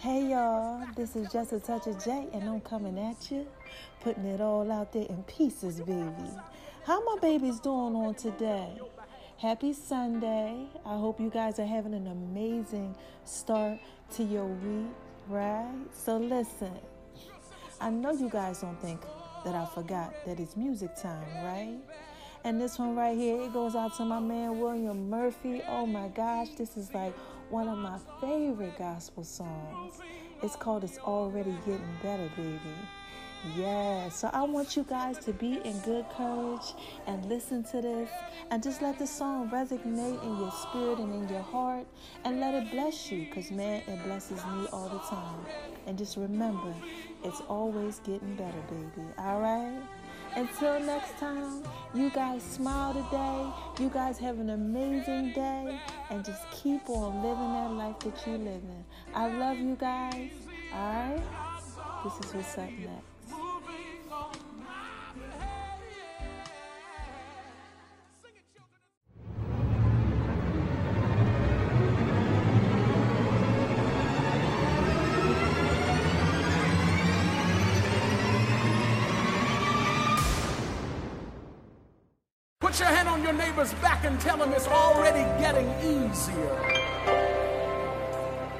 Hey y'all, this is just a touch of J, and I'm coming at you, putting it all out there in pieces, baby. How my babies doing on today? Happy Sunday. I hope you guys are having an amazing start to your week, right? So listen, I know you guys don't think that I forgot that it's music time, right? And this one right here, it goes out to my man William Murphy. Oh my gosh, this is like one of my favorite gospel songs. It's called It's Already Getting Better, baby. Yeah, so I want you guys to be in good courage and listen to this and just let the song resonate in your spirit and in your heart and let it bless you because, man, it blesses me all the time. And just remember, it's always getting better, baby. All right? Until next time, you guys smile today. You guys have an amazing day and just keep on living that life that you live in. I love you guys. All right? This is what's up next. Put your hand on your neighbor's back and tell him it's already getting easier.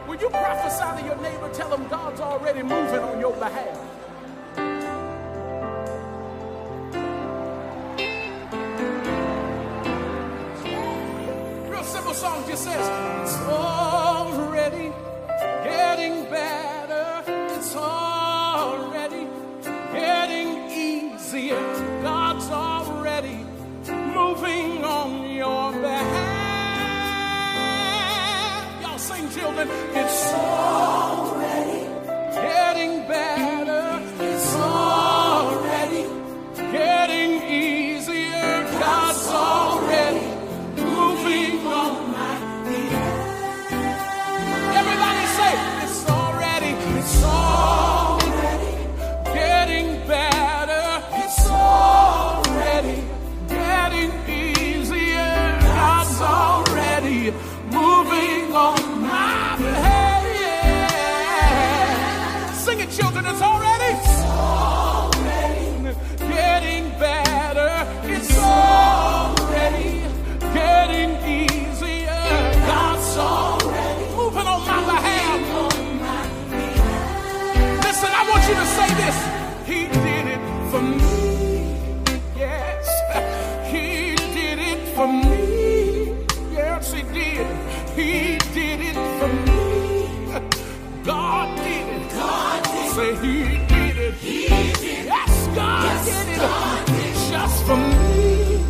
When you prophesy to your neighbor, tell him God's already moving on your behalf. Real simple song just says, he did did it. Yes, God did it. God did it. Just for me.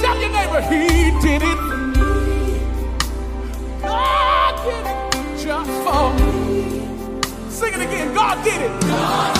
Tell your neighbor he did it. God did it just for me. Sing it again. God did it. God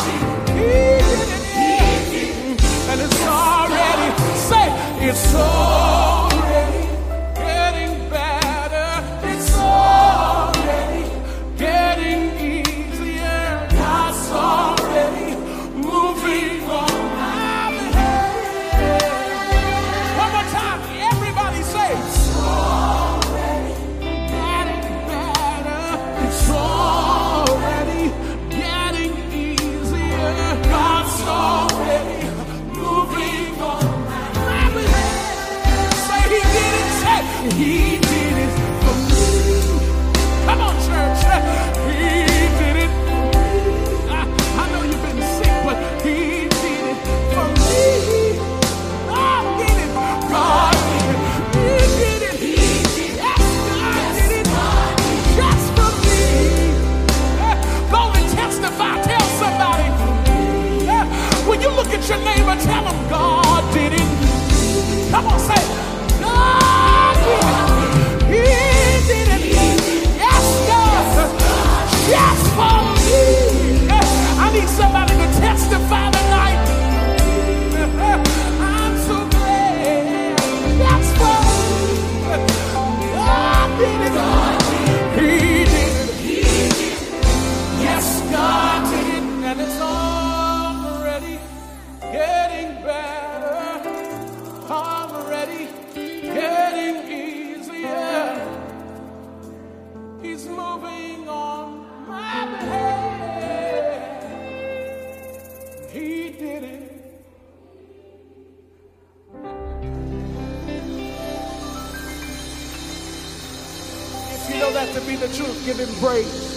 to be the truth, give him praise.